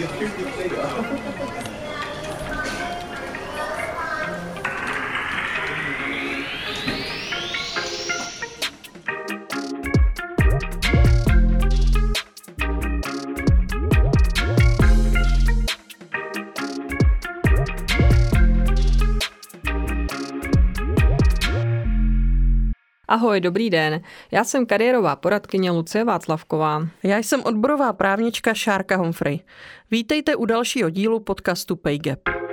よろしくお願いします。Ahoj, dobrý den. Já jsem kariérová poradkyně Lucie Václavková. Já jsem odborová právnička Šárka Humphrey. Vítejte u dalšího dílu podcastu PayGap.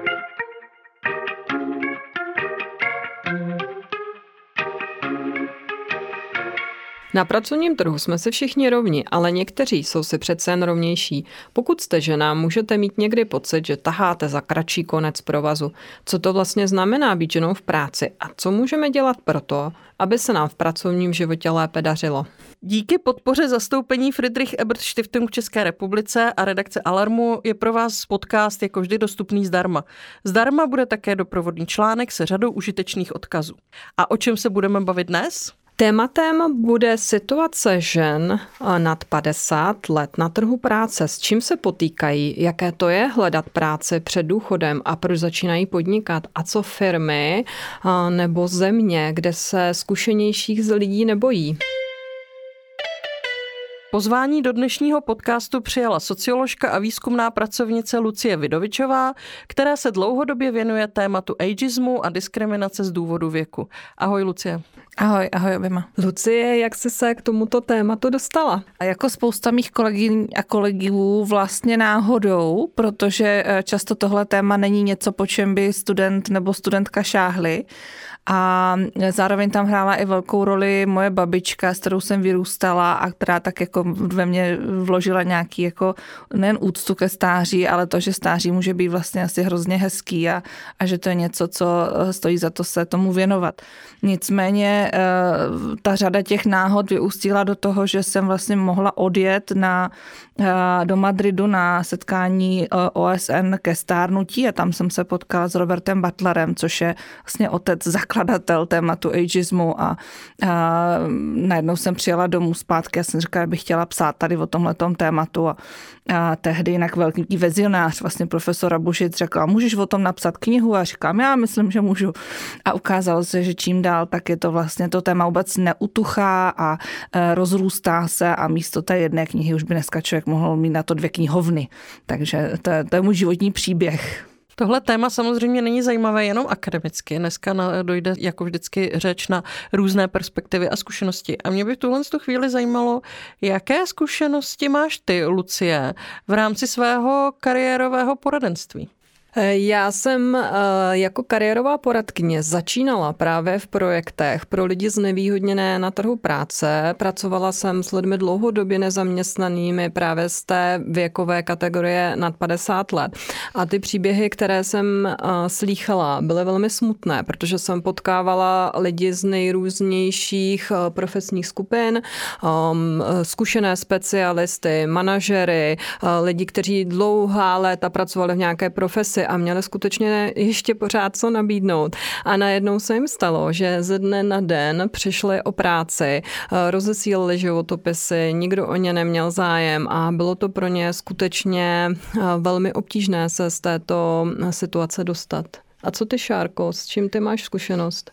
Na pracovním trhu jsme si všichni rovni, ale někteří jsou si přece jen rovnější. Pokud jste žena, můžete mít někdy pocit, že taháte za kratší konec provazu. Co to vlastně znamená být ženou v práci a co můžeme dělat proto, aby se nám v pracovním životě lépe dařilo? Díky podpoře zastoupení Friedrich Ebert Stiftung v České republice a redakce Alarmu je pro vás podcast jako vždy dostupný zdarma. Zdarma bude také doprovodný článek se řadou užitečných odkazů. A o čem se budeme bavit dnes? Tématem bude situace žen nad 50 let na trhu práce, s čím se potýkají, jaké to je hledat práci před důchodem a proč začínají podnikat a co firmy nebo země, kde se zkušenějších z lidí nebojí. Pozvání do dnešního podcastu přijala socioložka a výzkumná pracovnice Lucie Vidovičová, která se dlouhodobě věnuje tématu ageismu a diskriminace z důvodu věku. Ahoj Lucie. Ahoj, ahoj oběma. Lucie, jak jsi se k tomuto tématu dostala? A jako spousta mých kolegyň a kolegů vlastně náhodou, protože eh, často tohle téma není něco, po čem by student nebo studentka šáhli. A zároveň tam hrála i velkou roli moje babička, s kterou jsem vyrůstala a která tak jako ve mně vložila nějaký jako nejen úctu ke stáří, ale to, že stáří může být vlastně asi hrozně hezký a, a že to je něco, co eh, stojí za to se tomu věnovat. Nicméně eh, ta řada těch náhod vyústila do toho, že jsem vlastně mohla odjet na, eh, do Madridu na setkání OSN ke stárnutí a tam jsem se potkala s Robertem Butlerem, což je vlastně otec zakladatel tématu ageismu a, a najednou jsem přijela domů zpátky a jsem říkala, že bych chtěla psát tady o tomhle tématu a, a tehdy jinak velký vizionář, vlastně profesor Abušic řekl, můžeš o tom napsat knihu a říkám, já myslím, že můžu. A ukázalo se, že čím dál, tak je to vlastně to téma vůbec neutuchá a e, rozrůstá se a místo té jedné knihy už by dneska člověk mohl mít na to dvě knihovny. Takže to, to je můj životní příběh. Tohle téma samozřejmě není zajímavé jenom akademicky. Dneska dojde jako vždycky řeč na různé perspektivy a zkušenosti. A mě by v tuhle tu chvíli zajímalo, jaké zkušenosti máš ty, Lucie, v rámci svého kariérového poradenství? Já jsem eh, jako kariérová poradkyně začínala právě v projektech pro lidi znevýhodněné na trhu práce. Pracovala jsem s lidmi dlouhodobě nezaměstnanými právě z té věkové kategorie nad 50 let. A ty příběhy, které jsem eh, slýchala, byly velmi smutné, protože jsem potkávala lidi z nejrůznějších eh, profesních skupin, ehm, zkušené specialisty, manažery, lidi, kteří dlouhá léta pracovali v nějaké profesi práci a měli skutečně ještě pořád co nabídnout. A najednou se jim stalo, že ze dne na den přišli o práci, eh, rozesílali životopisy, nikdo o ně neměl zájem a bylo to pro ně skutečně eh, velmi obtížné se z této situace dostat. A co ty, Šárko, s čím ty máš zkušenost?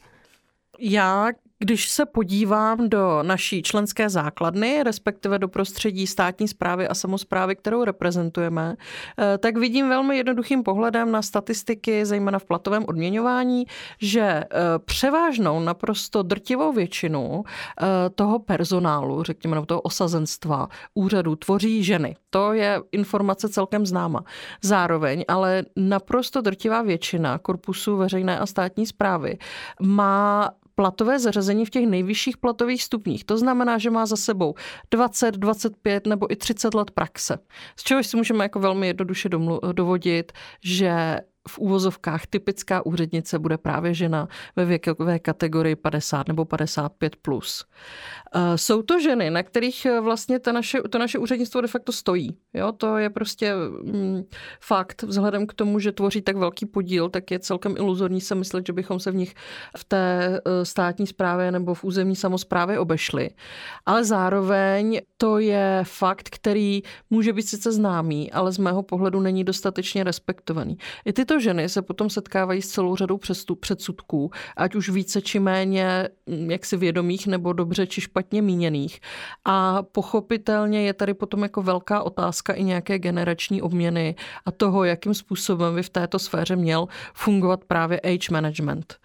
Já když se podívám do naší členské základny, respektive do prostředí státní zprávy a samozprávy, kterou reprezentujeme, eh, tak vidím velmi jednoduchým pohledem na statistiky, zejména v platovém odměňování, že eh, převážnou, naprosto drtivou většinu eh, toho personálu, řekněme, nebo toho osazenstva úřadu tvoří ženy. To je informace celkem známa. Zároveň ale naprosto drtivá většina korpusu veřejné a státní zprávy má platové zařazení v těch nejvyšších platových stupních. To znamená, že má za sebou 20, 25 nebo i 30 let praxe. Z čehož si můžeme jako velmi jednoduše dovodit, že v úvozovkách typická úřednice bude právě žena ve věkové kategorii 50 nebo 55 plus. Eh, jsou to ženy, na kterých eh, vlastně to naše, to naše úřednictvo de facto stojí. Jo, to je prostě mm, fakt. Vzhledem k tomu, že tvoří tak velký podíl, tak je celkem iluzorní se myslet, že bychom se v nich v té eh, státní správě nebo v územní samozprávě obešli. Ale zároveň to je fakt, který může být sice známý, ale z mého pohledu není dostatečně respektovaný. I tyto ženy se potom setkávají s celou řadou předsudků, ať už více či méně mm, jaksi vědomých nebo dobře či špatně míněných. A pochopitelně je tady potom jako velká otázka i nějaké generační obměny a toho, jakým způsobem by v této sféře měl fungovat právě age management.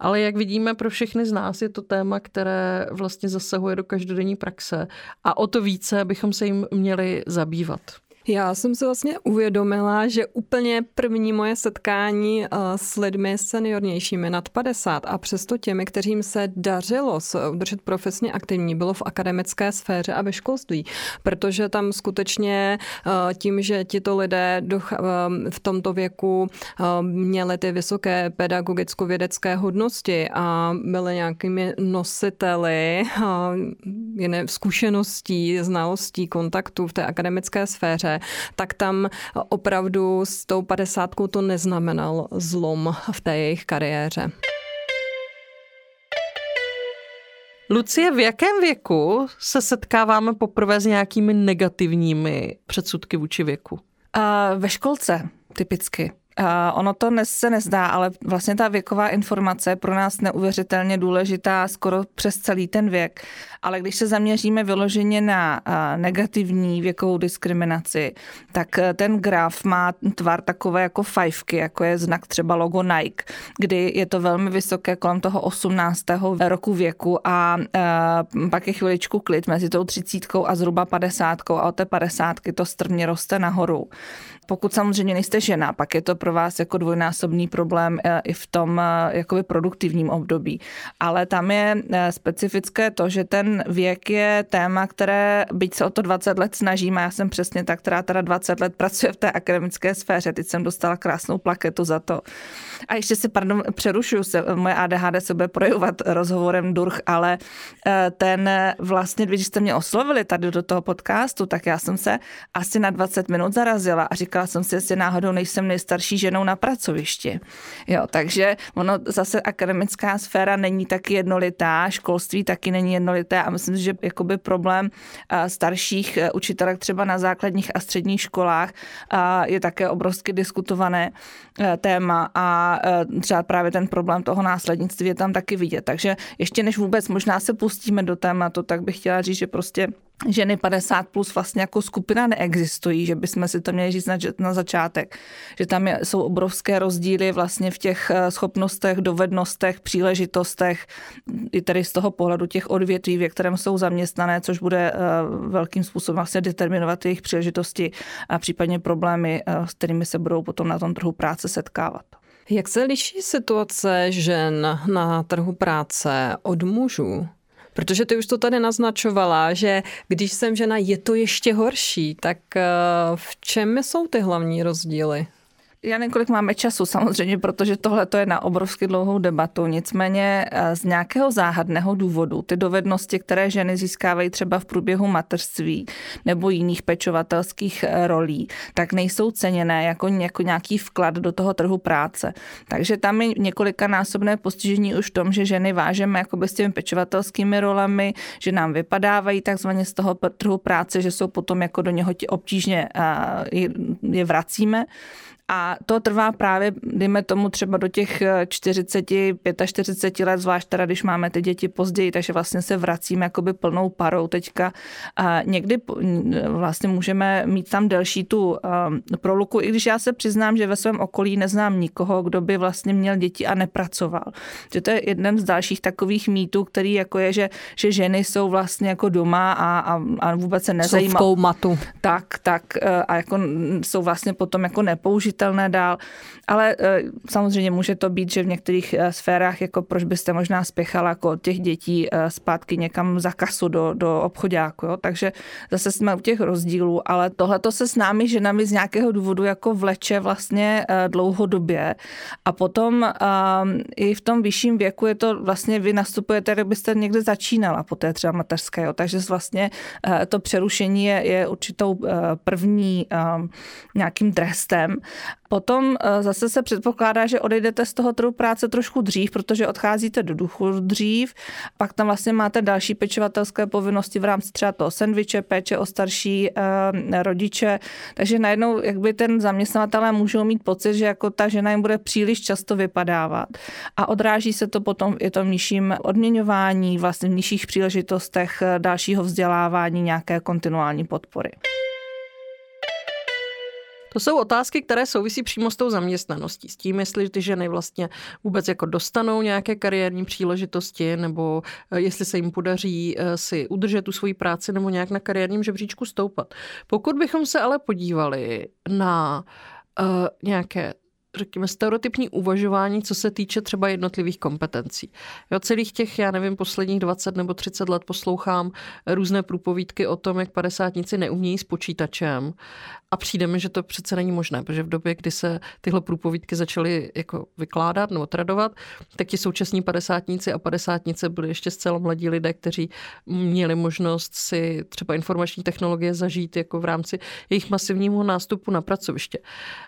Ale jak vidíme, pro všechny z nás je to téma, které vlastně zasahuje do každodenní praxe a o to více bychom se jim měli zabývat. Já jsem se vlastně uvědomila, že úplně první moje setkání eh, s lidmi seniornějšími nad 50 a přesto těmi, kterým se dařilo udržet profesně aktivní, bylo v akademické sféře a ve školství, protože tam skutečně eh, tím, že tito lidé eh, v tomto věku měli ty vysoké pedagogicko-vědecké hodnosti a byly nějakými nositeli jiné zkušeností, znalostí, kontaktů v té akademické sféře, tak tam opravdu s tou padesátkou to neznamenal zlom v té jejich kariéře. Lucie, v jakém věku se setkáváme poprvé s nějakými negativními předsudky vůči věku? Uh, ve školce, typicky. Uh, ono to dnes se nezdá, ale vlastně ta věková informace je pro nás neuvěřitelně důležitá skoro přes celý ten věk. Ale když se zaměříme vyloženě na uh, negativní věkovou diskriminaci, tak uh, ten graf má tvar takové jako fajfky, jako je znak třeba logo Nike, kdy je to velmi vysoké kolem toho 18. roku věku a uh, pak je chviličku klid mezi tou třicítkou a zhruba padesátkou a od té padesátky to strmě roste nahoru. Pokud samozřejmě nejste žena, pak je to pro vás jako dvojnásobný problém eh, i v tom eh, jakoby produktivním období. Ale tam je eh, specifické to, že ten věk je téma, které, byť se o to 20 let snažíme, já jsem přesně ta, která teda 20 let pracuje v té akademické sféře, teď jsem dostala krásnou plaketu za to. A ještě se, pardon, přerušuju se, moje ADHD se bude projevovat rozhovorem durch, ale ten vlastně, když jste mě oslovili tady do toho podcastu, tak já jsem se asi na 20 minut zarazila a říkala jsem si, jestli náhodou nejsem nejstarší ženou na pracovišti. Jo, takže ono zase akademická sféra není taky jednolitá, školství taky není jednolité a myslím si, že jakoby problém starších e, učitelek třeba na základních a středních školách je také obrovsky diskutované téma a třeba právě ten problém toho následnictví je tam taky vidět. Takže ještě než vůbec možná se pustíme do tématu, tak bych chtěla říct, že prostě ženy 50 plus vlastně jako skupina neexistují, že bychom si to měli říct na, na začátek, že tam je, jsou obrovské rozdíly vlastně v těch eh, schopnostech, dovednostech, příležitostech, i tedy z toho pohledu těch odvětví, ve kterém jsou zaměstnané, což bude eh, velkým způsobem vlastně determinovat jejich příležitosti a případně problémy, eh, s kterými se budou potom na tom trhu práce setkávat. Jak se liší situace žen na trhu práce od mužů? Protože ty už to tady naznačovala, že když jsem žena, je to ještě horší. Tak eh, v čem jsou ty hlavní rozdíly? Já několik máme času samozřejmě, protože tohle to je na obrovsky dlouhou debatu. Nicméně eh, z nějakého záhadného důvodu ty dovednosti, které ženy získávají třeba v průběhu mateřství nebo jiných pečovatelských eh, rolí, tak nejsou ceněné jako, jako nějaký vklad do toho trhu práce. Takže tam je několika násobné postižení už v tom, že ženy vážeme jakoby s těmi pečovatelskými rolemi, že nám vypadávají takzvaně z toho trhu práce, že jsou potom jako do něho obtížně eh, je vracíme. A to trvá právě, dejme tomu třeba do těch 40, eh, 45 let, zvlášť teda, když máme ty děti později, takže vlastně se vracíme jakoby plnou parou teďka. A někdy vlastně můžeme mít tam delší tu um, proluku, i když já se přiznám, že ve svém okolí neznám nikoho, kdo by vlastně měl děti a nepracoval. Že to je jeden z dalších takových mýtů, který jako je, že, že ženy jsou vlastně jako doma a, a, a vůbec se nezajímají. Jsou v matu. Tak, tak eh, a jako jsou vlastně potom jako nepoužitelné udržitelné dál, ale samozřejmě může to být, že v některých sférách, jako proč byste možná spěchala jako těch dětí zpátky někam za kasu do, do obchodáku, jo? takže zase jsme u těch rozdílů, ale tohle to se s námi ženami z nějakého důvodu jako vleče vlastně dlouhodobě a potom i v tom vyšším věku je to vlastně, vy nastupujete, kdybyste někde začínala po té třeba mateřské, jo? takže vlastně to přerušení je, je určitou první nějakým trestem Potom eh, zase se předpokládá, že odejdete z toho trhu práce trošku dřív, protože odcházíte do důchodu dřív, pak tam vlastně máte další pečovatelské povinnosti v rámci třeba toho sendviče, péče o starší eh, rodiče, takže najednou jakby ten zaměstnavatelé můžou mít pocit, že jako ta žena jim bude příliš často vypadávat. A odráží se to potom i tom nižším odměňování, vlastně v nižších příležitostech eh, dalšího vzdělávání, nějaké kontinuální podpory. To jsou otázky, které souvisí přímo s tou zaměstnaností, s tím, jestli ty ženy vlastně vůbec jako dostanou nějaké kariérní příležitosti, nebo eh, jestli se jim podaří eh, si udržet tu svoji práci nebo nějak na kariérním žebříčku stoupat. Pokud bychom se ale podívali na uh, nějaké řekněme, stereotypní uvažování, co se týče třeba jednotlivých kompetencí. Jo, celých těch, já nevím, posledních 20 nebo 30 let poslouchám různé průpovídky o tom, jak padesátníci neumějí s počítačem a přijde mi, že to přece není možné, protože v době, kdy se tyhle průpovídky začaly jako vykládat nebo tradovat, tak ti současní padesátníci a padesátnice byli ještě zcela mladí lidé, kteří měli možnost si třeba informační technologie zažít jako v rámci jejich masivního nástupu na pracoviště.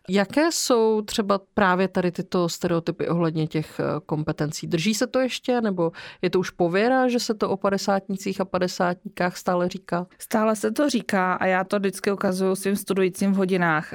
Jaké jsou třeba právě tady tyto stereotypy ohledně těch eh, kompetencí? Drží se to ještě, nebo je to už pověra, že se to o padesátnicích a padesátníkách stále říká? Stále se to říká a já to vždycky ukazuju svým studujícím v hodinách,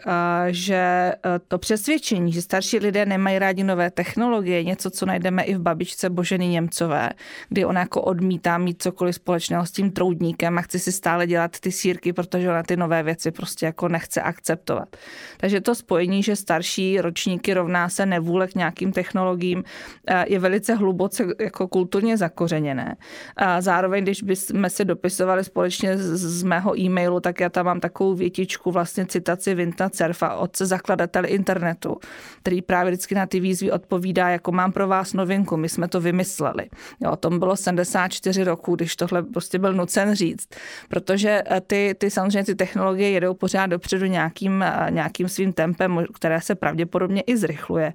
že e, to přesvědčení, že starší lidé nemají rádi nové technologie, něco, co najdeme i v babičce Boženy Němcové, kdy ona jako odmítá mít cokoliv společného s tím troudníkem a chce si stále dělat ty sírky, protože ona ty nové věci prostě jako nechce akceptovat. Takže to spojení, že starší ročníky rovná se nevůle k nějakým technologiím, e, je velice hluboce jako kulturně zakořeněné. A zároveň, když bychom si dopisovali společně z mého e-mailu, tak já tam mám takovou větičku vlastně citaci Vinta Cerfa, otce zakladatele internetu, který právě vždycky na ty výzvy odpovídá, jako mám pro vás novinku, my jsme to vymysleli. Jo, o tom bylo 74 roků, když tohle prostě byl nucen říct, protože eh, ty, ty samozřejmě ty technologie jedou pořád dopředu nějakým, eh, nějakým svým tempem, které se pravděpodobně i zrychluje.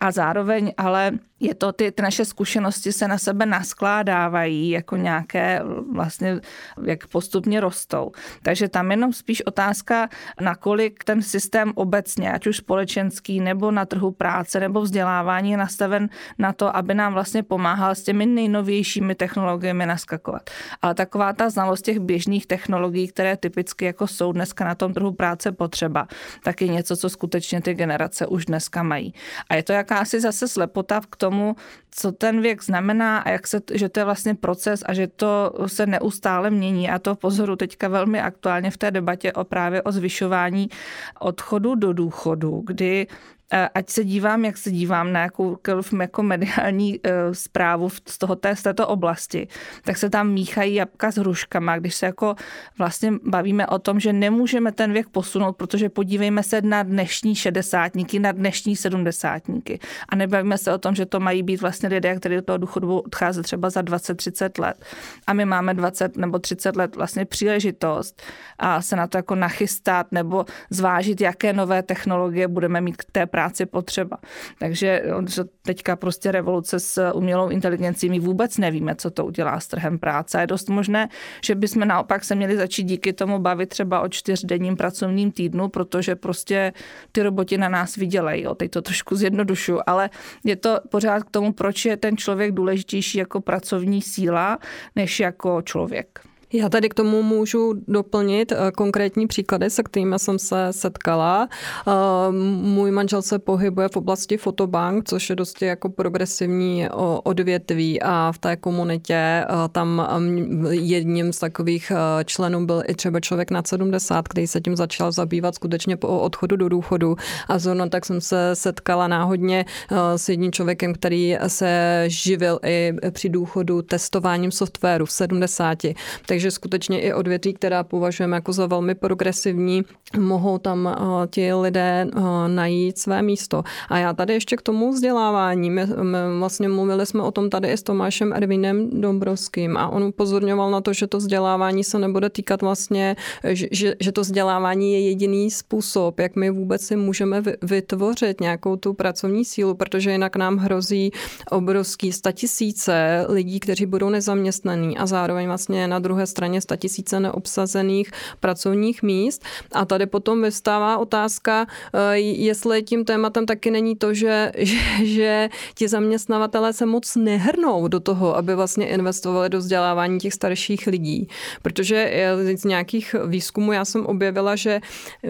A zároveň ale je to, ty, ty naše zkušenosti se na sebe naskládávají jako nějaké vlastně, jak postupně rostou. Takže tam jenom spíš otázka, nakolik ten systém obecně, ať už společenský nebo na trhu práce nebo vzdělávání je nastaven na to, aby nám vlastně pomáhal s těmi nejnovějšími technologiemi naskakovat. Ale taková ta znalost těch běžných technologií, které typicky jako jsou dneska na tom trhu práce potřeba, tak je něco, co skutečně ty generace už dneska mají. A je to jakási zase slepota k tomu, co ten věk znamená a jak se, že to je vlastně proces a že to se neustále mění. A to pozoru teďka velmi aktuálně v té debatě o právě o zvyšování odchodu do důchodu, kdy ať se dívám, jak se dívám na jakoukoliv jako mediální uh, zprávu z, toho, z této oblasti, tak se tam míchají jabka s hruškama, když se jako vlastně bavíme o tom, že nemůžeme ten věk posunout, protože podívejme se na dnešní šedesátníky, na dnešní sedmdesátníky. A nebavíme se o tom, že to mají být vlastně lidé, kteří do toho důchodu odchází třeba za 20-30 let. A my máme 20 nebo 30 let vlastně příležitost a se na to jako nachystat nebo zvážit, jaké nové technologie budeme mít k té práci práci potřeba. Takže teďka prostě revoluce s umělou inteligencí, my vůbec nevíme, co to udělá s trhem práce. Je dost možné, že bychom naopak se měli začít díky tomu bavit třeba o čtyřdenním pracovním týdnu, protože prostě ty roboti na nás vydělají. Jo. Teď to trošku zjednodušu, ale je to pořád k tomu, proč je ten člověk důležitější jako pracovní síla, než jako člověk. Já tady k tomu můžu doplnit eh, konkrétní příklady, se kterými jsem se setkala. Eh, můj manžel se pohybuje v oblasti fotobank, což je dosti jako progresivní odvětví a v té komunitě eh, tam jedním z takových členů byl i třeba člověk na 70, který se tím začal zabývat skutečně po odchodu do důchodu a zrovna tak jsem se setkala náhodně s jedním člověkem, který se živil i při důchodu testováním softwaru v 70. Takže takže skutečně i odvětví, která považujeme jako za velmi progresivní, mohou tam ti lidé najít své místo. A já tady ještě k tomu vzdělávání. My, my vlastně mluvili jsme o tom tady i s Tomášem Ervinem Dombrovským a on upozorňoval na to, že to vzdělávání se nebude týkat vlastně, že, že to vzdělávání je jediný způsob, jak my vůbec si můžeme vytvořit nějakou tu pracovní sílu, protože jinak nám hrozí obrovský statisíce lidí, kteří budou nezaměstnaní a zároveň vlastně na druhé straně statisíce neobsazených pracovních míst. A tady potom vystává otázka, eh, jestli tím tématem taky není to, že, že, že ti zaměstnavatelé se moc nehrnou do toho, aby vlastně investovali do vzdělávání těch starších lidí. Protože z nějakých výzkumů já jsem objevila, že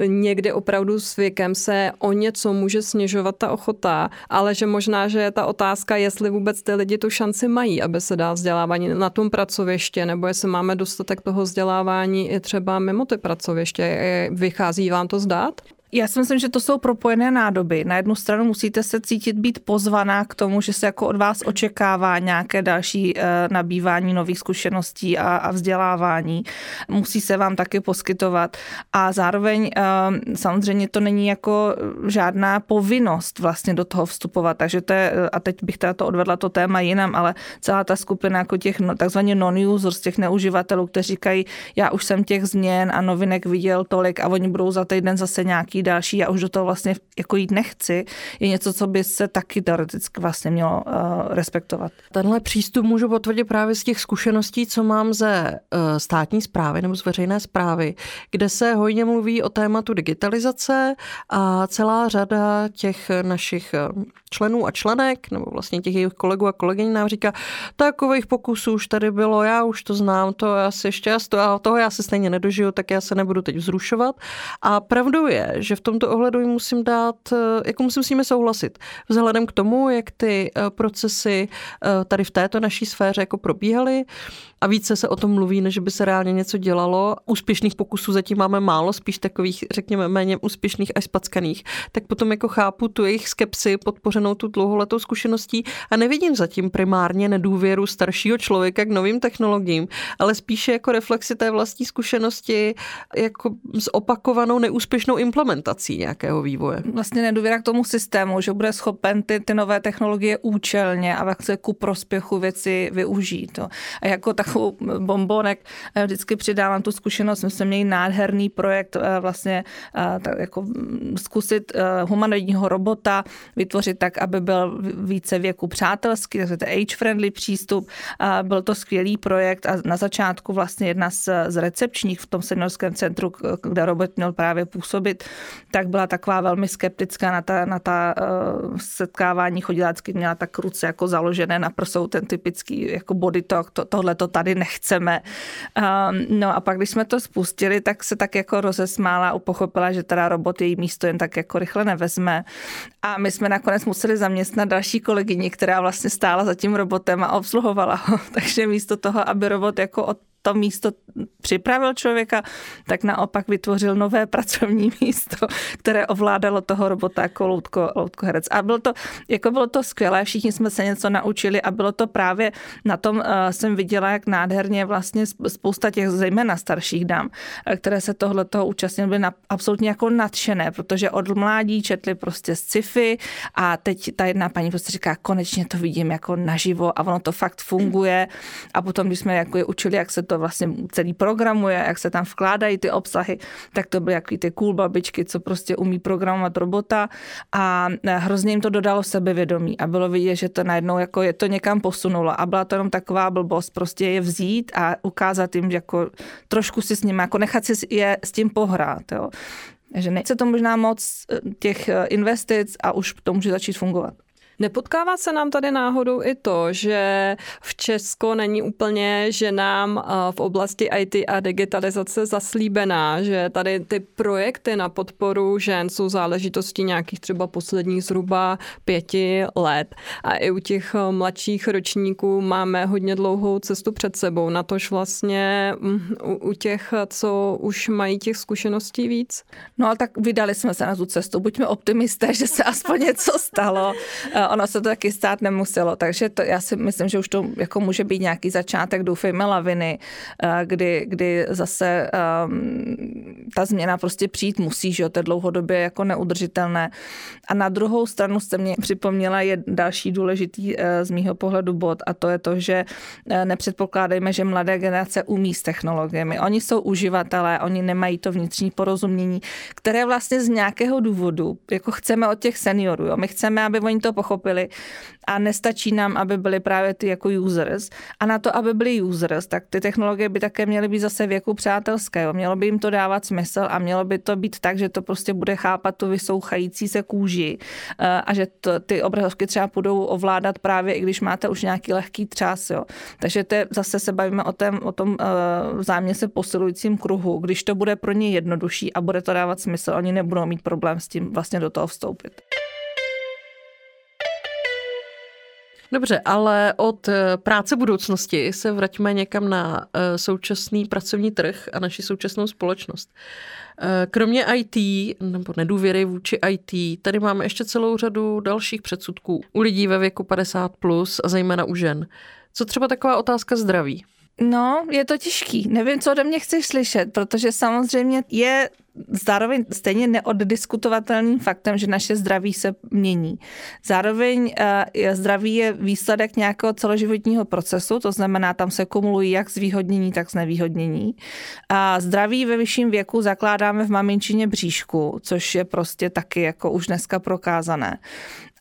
někdy opravdu s věkem se o něco může snižovat ta ochota, ale že možná, že je ta otázka, jestli vůbec ty lidi tu šanci mají, aby se dá vzdělávání na tom pracoviště, nebo jestli máme dostatek toho vzdělávání i třeba mimo ty pracoviště. Vychází vám to zdát? Já si myslím, že to jsou propojené nádoby. Na jednu stranu musíte se cítit být pozvaná k tomu, že se jako od vás očekává nějaké další uh, nabývání nových zkušeností a, vzdělávání. Musí se vám taky poskytovat. A zároveň uh, samozřejmě to není jako žádná povinnost vlastně do toho vstupovat. Takže to je, a teď bych teda to odvedla to téma jinam, ale celá ta skupina jako těch no, takzvaně non-users, těch neuživatelů, kteří říkají, já už jsem těch změn a novinek viděl tolik a oni budou za týden zase nějaký další, já už do toho vlastně jako jít nechci, je něco, co by se taky teoreticky vlastně mělo uh, respektovat. Tenhle přístup můžu potvrdit právě z těch zkušeností, co mám ze uh, státní zprávy nebo z veřejné zprávy, kde se hojně mluví o tématu digitalizace a celá řada těch našich eh, členů a členek, nebo vlastně těch jejich kolegů a kolegyň nám říká, takových pokusů už tady bylo, já už to znám, to já si ještě, a toho já se stejně nedožiju, tak já se nebudu teď vzrušovat. A pravdou je, že v tomto ohledu jim musím dát, eh, jako musím s nimi souhlasit. Vzhledem k tomu, jak ty eh, procesy eh, tady v této naší sféře jako probíhaly a více se o tom mluví, než by se reálně něco dělalo. Úspěšných pokusů zatím máme málo, spíš takových, řekněme, méně úspěšných až spackaných. Tak potom jako chápu tu jejich skepsi podpořenou tu dlouholetou zkušeností a nevidím zatím primárně nedůvěru staršího člověka k novým technologiím, ale spíše jako reflexi té vlastní zkušenosti jako s opakovanou neúspěšnou implementací nějakého vývoje. Vlastně nedůvěra k tomu systému, že bude schopen ty, ty nové technologie účelně a vlastně ku prospěchu věci využít. A jako takovou bombonek eh, vždycky přidávám tu zkušenost. My jsme měli nádherný projekt eh, vlastně eh, tak jako mm, zkusit humanoidního robota vytvořit tak, aby byl více věku přátelský, takže to age-friendly přístup. Byl to skvělý projekt a na začátku vlastně jedna z, z recepčních v tom seniorském centru, kde robot měl právě působit, tak byla taková velmi skeptická na ta, na ta setkávání. Chodila vždycky, měla tak ruce jako založené na prsou, ten typický jako body talk, to, tohle to tady nechceme. Um, no a pak, když jsme to spustili, tak se tak jako rozesmála a pochopila, že teda robot její místo jen tak jako rychle nevezme. A my jsme nakonec museli zaměstnat další kolegyni, která vlastně stála za tím robotem a obsluhovala ho. Takže místo toho, aby robot jako od to místo připravil člověka, tak naopak vytvořil nové pracovní místo, které ovládalo toho robota jako loutko, loutko herec. A bylo to, jako bylo to skvělé, všichni jsme se něco naučili a bylo to právě na tom, uh, jsem viděla, jak nádherně vlastně spousta těch zejména starších dám, eh, které se tohle toho účastnily, byly na, absolutně jako nadšené, protože od mládí četli prostě sci-fi a teď ta jedna paní prostě říká, konečně to vidím jako naživo a ono to fakt funguje a potom, když jsme jako je učili, jak se to vlastně celý programuje, jak se tam vkládají ty obsahy, tak to byly jaký ty cool babičky, co prostě umí programovat robota a e, hrozně jim to dodalo sebevědomí a bylo vidět, že to najednou jako je to někam posunulo a byla to jenom taková blbost, prostě je vzít a ukázat jim, že jako trošku si s nimi, jako nechat si je s tím pohrát, jo. Že nechce to možná moc e, těch e, investic a už to může začít fungovat. Nepotkává se nám tady náhodou i to, že v Česku není úplně ženám v oblasti IT a digitalizace zaslíbená, že tady ty projekty na podporu žen jsou záležitostí nějakých třeba posledních zhruba pěti let. A i u těch mladších ročníků máme hodně dlouhou cestu před sebou, na tož vlastně mm, u těch, co už mají těch zkušeností víc. No ale tak vydali jsme se na tu cestu, buďme optimisté, že se aspoň něco stalo ono se to taky stát nemuselo, takže to, já si myslím, že už to jako může být nějaký začátek, doufejme, laviny, eh, kdy, kdy zase um, ta změna prostě přijít musí, že jo, to je dlouhodobě jako neudržitelné. A na druhou stranu jste mě připomněla je další důležitý eh, z mýho pohledu bod a to je to, že eh, nepředpokládejme, že mladé generace umí s technologiemi. Oni jsou uživatelé, oni nemají to vnitřní porozumění, které vlastně z nějakého důvodu, jako chceme od těch seniorů, jo. my chceme, aby oni to pochopili a nestačí nám, aby byli právě ty jako users. A na to, aby byli users, tak ty technologie by také měly být zase věku přátelské. Mělo by jim to dávat smysl a mělo by to být tak, že to prostě bude chápat tu vysouchající se kůži eh, a že to, ty obrazovky třeba budou ovládat právě, i když máte už nějaký lehký třás. Jo. Takže to je, zase se bavíme o, tém, o tom uh, vzájemně se posilujícím kruhu. Když to bude pro ně jednodušší a bude to dávat smysl, oni nebudou mít problém s tím vlastně do toho vstoupit. Dobře, ale od eh, práce budoucnosti se vraťme někam na eh, současný pracovní trh a naši současnou společnost. Eh, kromě IT nebo nedůvěry vůči IT, tady máme ještě celou řadu dalších předsudků u lidí ve věku 50 plus a zejména u žen. Co třeba taková otázka zdraví? No, je to těžký. Nevím, co ode mě chceš slyšet, protože samozřejmě je zároveň stejně neoddiskutovatelným faktem, že naše zdraví se mění. Zároveň uh, zdraví je výsledek nějakého celoživotního procesu, to znamená, tam se kumulují jak zvýhodnění, tak znevýhodnění. A zdraví ve vyšším věku zakládáme v maminčině bříšku, což je prostě taky jako už dneska prokázané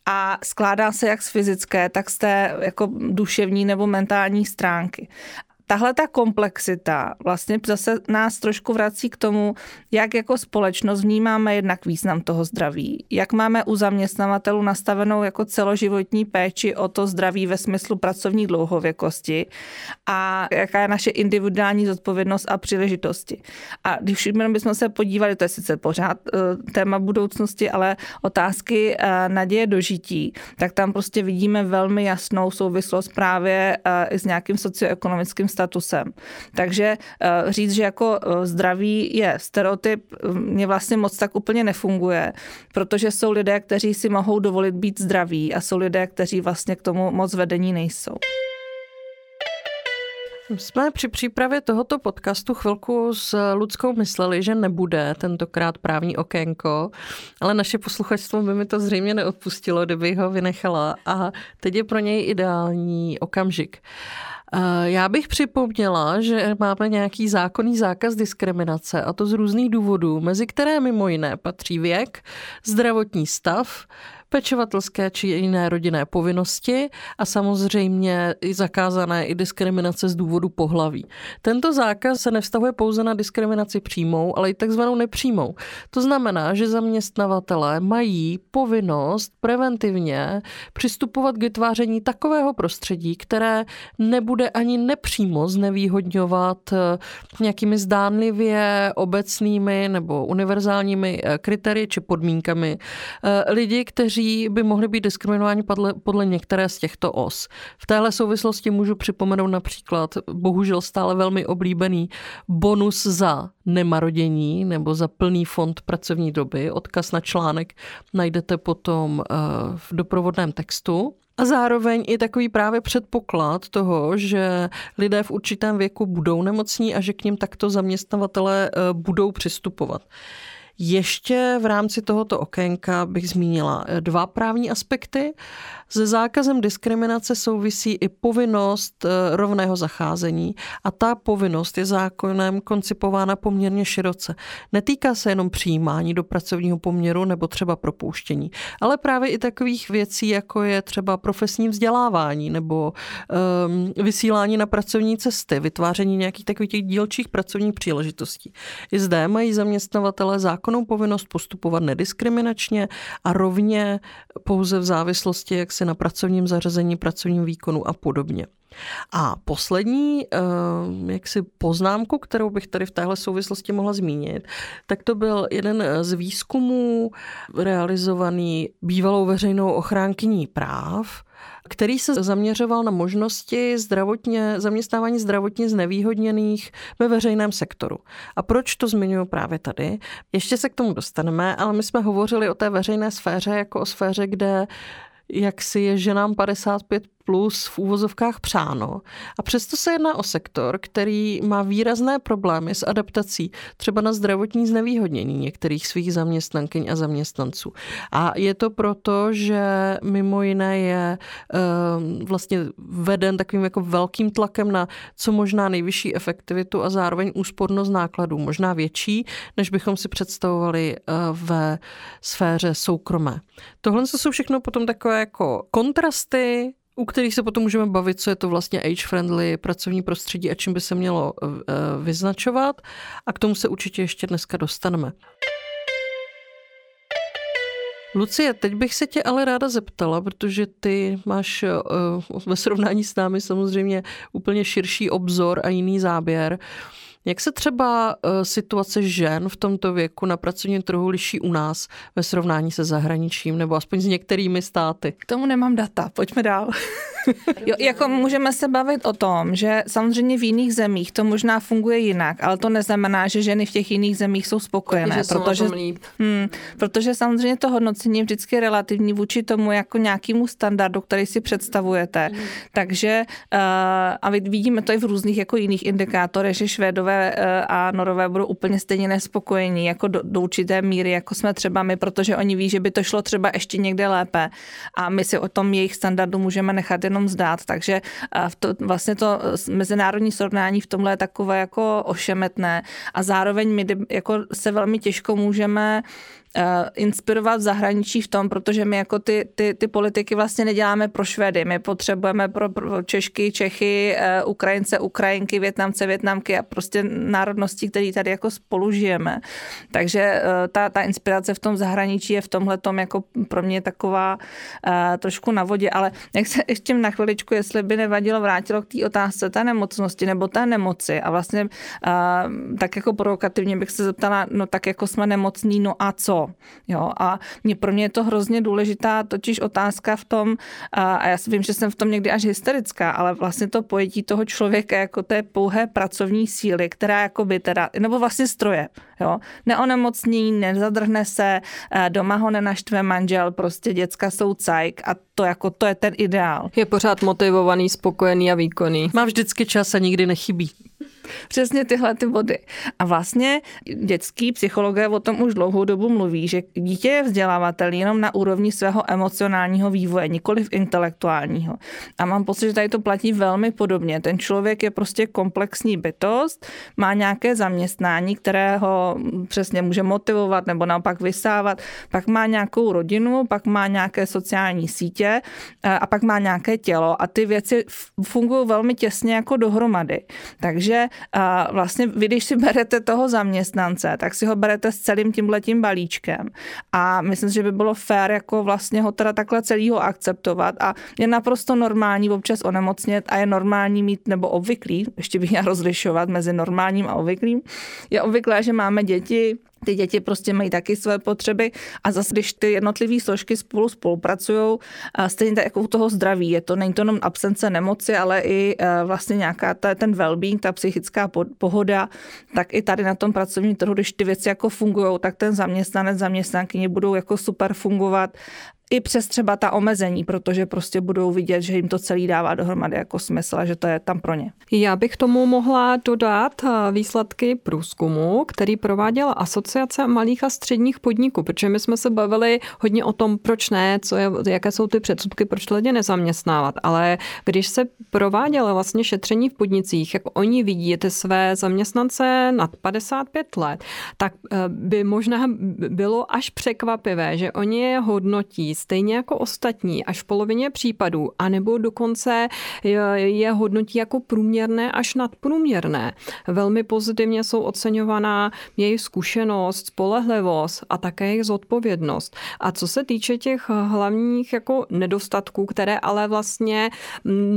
a skládá se jak z fyzické, tak z té jako duševní nebo mentální stránky tahle ta komplexita vlastně zase nás trošku vrací k tomu, jak jako společnost vnímáme jednak význam toho zdraví, jak máme u zaměstnavatelů nastavenou jako celoživotní péči o to zdraví ve smyslu pracovní dlouhověkosti a jaká je naše individuální zodpovědnost a příležitosti. A když bychom se podívali, to je sice pořád uh, téma budoucnosti, ale otázky uh, naděje dožití, tak tam prostě vidíme velmi jasnou souvislost právě uh, s nějakým socioekonomickým statusem. Takže eh, říct, že jako eh, zdraví je stereotyp, mě vlastně moc tak úplně nefunguje, protože jsou lidé, kteří si mohou dovolit být zdraví a jsou lidé, kteří vlastně k tomu moc vedení nejsou. Jsme při přípravě tohoto podcastu chvilku s Ludskou mysleli, že nebude tentokrát právní okénko, ale naše posluchačstvo by mi to zřejmě neodpustilo, kdyby ho vynechala a teď je pro něj ideální okamžik. Eh, já bych připomněla, že máme nějaký zákonný zákaz diskriminace a to z různých důvodů, mezi které mimo jiné patří věk, zdravotní stav, pečovatelské či jiné rodinné povinnosti a samozřejmě i zakázané i diskriminace z důvodu pohlaví. Tento zákaz se nevztahuje pouze na diskriminaci přímou, ale i takzvanou nepřímou. To znamená, že zaměstnavatelé mají povinnost preventivně přistupovat k vytváření takového prostředí, které nebude ani nepřímo znevýhodňovat eh, nějakými zdánlivě obecnými nebo univerzálními eh, kritérii či podmínkami eh, lidi, kteří kteří by mohli být diskriminováni podle, podle některé z těchto os. V téhle souvislosti můžu připomenout například bohužel stále velmi oblíbený bonus za nemarodění nebo za plný fond pracovní doby. Odkaz na článek najdete potom eh, v doprovodném textu. A zároveň i takový právě předpoklad toho, že lidé v určitém věku budou nemocní a že k ním takto zaměstnavatele eh, budou přistupovat. Ještě v rámci tohoto okénka bych zmínila eh, dva právní aspekty. Se zákazem diskriminace souvisí i povinnost eh, rovného zacházení a ta povinnost je zákonem koncipována poměrně široce. Netýká se jenom přijímání do pracovního poměru nebo třeba propouštění, ale právě i takových věcí, jako je třeba profesní vzdělávání nebo um, vysílání na pracovní cesty, vytváření nějakých takových těch dílčích pracovních příležitostí. I zde mají zaměstnavatele zákonnou povinnost postupovat nediskriminačně a rovně pouze v závislosti, jak si na pracovním zařazení, pracovním výkonu a podobně. A poslední eh, jaksi poznámku, kterou bych tady v téhle souvislosti mohla zmínit, tak to byl jeden z výzkumů realizovaný bývalou veřejnou ochránkyní práv, který se zaměřoval na možnosti zdravotně, zaměstnávání zdravotně znevýhodněných ve veřejném sektoru. A proč to zmiňuji právě tady? Ještě se k tomu dostaneme, ale my jsme hovořili o té veřejné sféře jako o sféře, kde jak si je ženám 55 plus v úvozovkách přáno. A přesto se jedná o sektor, který má výrazné problémy s adaptací třeba na zdravotní znevýhodnění některých svých zaměstnankyň a zaměstnanců. A je to proto, že mimo jiné je uh, vlastně veden takovým jako velkým tlakem na co možná nejvyšší efektivitu a zároveň úspornost nákladů, možná větší, než bychom si představovali uh, ve sféře soukromé. Tohle jsou všechno potom takové jako kontrasty, u kterých se potom můžeme bavit, co je to vlastně age-friendly pracovní prostředí a čím by se mělo eh, vyznačovat. A k tomu se určitě ještě dneska dostaneme. Lucie, teď bych se tě ale ráda zeptala, protože ty máš uh, ve srovnání s námi samozřejmě úplně širší obzor a jiný záběr. Jak se třeba uh, situace žen v tomto věku na pracovním trhu liší u nás ve srovnání se zahraničím nebo aspoň s některými státy? K tomu nemám data, pojďme dál. jo, jako můžeme se bavit o tom, že samozřejmě v jiných zemích to možná funguje jinak, ale to neznamená, že ženy v těch jiných zemích jsou spokojené, že protože, hmm, protože samozřejmě to hodnocení je vždycky relativní vůči tomu jako nějakému standardu, který si představujete. Mm. Takže uh, a vidíme to i v různých jako jiných indikátorech, že Švédové uh, a Norové budou úplně stejně nespokojení jako do, do určité míry, jako jsme třeba my, protože oni ví, že by to šlo třeba ještě někde lépe. A my si o tom jejich standardu můžeme nechat jenom zdát, takže v to, vlastně to mezinárodní srovnání v tomhle je takové jako ošemetné. A zároveň my jako se velmi těžko můžeme Eh, inspirovat v zahraničí v tom, protože my jako ty, ty, ty politiky vlastně neděláme pro Švedy. My potřebujeme pro, pro Češky, Čechy, eh, Ukrajince, Ukrajinky, Větnamce, Větnamky a prostě národnosti, které tady jako spolu žijeme. Takže eh, ta, ta inspirace v tom zahraničí je v tomhle tom jako pro mě taková trošku na vodě, ale jak se ještě na chviličku, jestli by nevadilo, vrátilo k té otázce té nemocnosti nebo té nemoci a vlastně tak jako provokativně bych se zeptala, no tak jako jsme nemocní, no a co? Jo? A mě, pro mě je to hrozně důležitá totiž otázka v tom, a já si vím, že jsem v tom někdy až hysterická, ale vlastně to pojetí toho člověka jako té pouhé pracovní síly, která jako by teda, nebo vlastně stroje, jo? neonemocní, nezadrhne se, doma ho nenaštve manžel, prostě děcka jsou cajk a to jako to je ten ideál. Je pořád motivovaný, spokojený a výkonný. Má vždycky čas a nikdy nechybí. Přesně tyhle ty body. A vlastně dětský psychologové o tom už dlouhou dobu mluví, že dítě je vzdělávatel jenom na úrovni svého emocionálního vývoje, nikoli v intelektuálního. A mám pocit, že tady to platí velmi podobně. Ten člověk je prostě komplexní bytost, má nějaké zaměstnání, které ho přesně může motivovat nebo naopak vysávat, pak má nějakou rodinu, pak má nějaké sociální sítě a pak má nějaké tělo a ty věci fungují velmi těsně jako dohromady. Takže a vlastně vy, když si berete toho zaměstnance, tak si ho berete s celým tímhletím balíčkem. A myslím, že by bylo fér jako vlastně ho teda takhle celýho akceptovat. A je naprosto normální občas onemocnět a je normální mít, nebo obvyklý, ještě bych měla rozlišovat mezi normálním a obvyklým, je obvyklé, že máme děti, ty děti prostě mají taky své potřeby a zase, když ty jednotlivé složky spolu spolupracují, stejně tak jako u toho zdraví, je to, není to jenom absence nemoci, ale i e, vlastně nějaká ta, ten well-being, ta psychická pohoda, tak i tady na tom pracovním trhu, když ty věci jako fungují, tak ten zaměstnanec, zaměstnankyně budou jako super fungovat i přes třeba ta omezení, protože prostě budou vidět, že jim to celý dává dohromady jako smysl a že to je tam pro ně. Já bych tomu mohla dodat eh, výsledky průzkumu, který prováděla Asociace malých a středních podniků, protože my jsme se bavili hodně o tom, proč ne, co je, jaké jsou ty předsudky, proč lidi nezaměstnávat, ale když se provádělo vlastně šetření v podnicích, jak oni vidí ty své zaměstnance nad 55 let, tak eh, by možná bylo až překvapivé, že oni je hodnotí stejně jako ostatní až v polovině případů, anebo dokonce je hodnotí jako průměrné až nadprůměrné. Velmi pozitivně jsou oceňovaná jejich zkušenost, spolehlivost a také jejich zodpovědnost. A co se týče těch hlavních jako nedostatků, které ale vlastně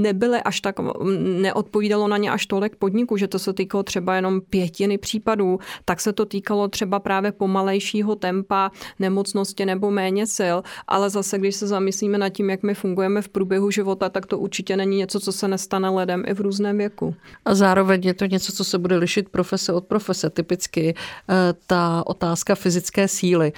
nebyly až tak, neodpovídalo na ně až tolik podniků, že to se týkalo třeba jenom pětiny případů, tak se to týkalo třeba právě pomalejšího tempa nemocnosti nebo méně sil, ale zase, když se zamyslíme nad tím, jak my fungujeme v průběhu života, tak to určitě není něco, co se nestane ledem i v různém věku. A zároveň je to něco, co se bude lišit profese od profese. Typicky eh, ta otázka fyzické síly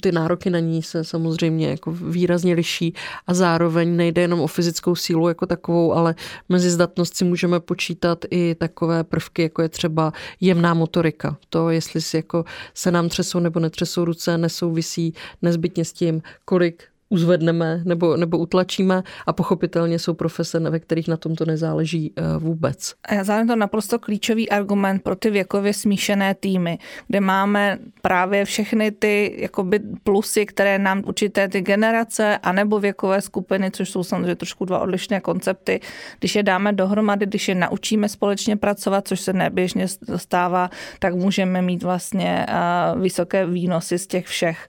ty nároky na ní se samozřejmě jako výrazně liší a zároveň nejde jenom o fyzickou sílu jako takovou, ale mezi zdatnost si můžeme počítat i takové prvky, jako je třeba jemná motorika. To, jestli si jako se nám třesou nebo netřesou ruce, nesouvisí nezbytně s tím, kolik uzvedneme nebo, nebo utlačíme a pochopitelně jsou profese, ve kterých na tomto nezáleží eh, vůbec. A já zároveň to naprosto klíčový argument pro ty věkově smíšené týmy, kde máme právě všechny ty jakoby plusy, které nám určité ty generace anebo věkové skupiny, což jsou samozřejmě trošku dva odlišné koncepty, když je dáme dohromady, když je naučíme společně pracovat, což se neběžně stává, tak můžeme mít vlastně eh, vysoké výnosy z těch všech,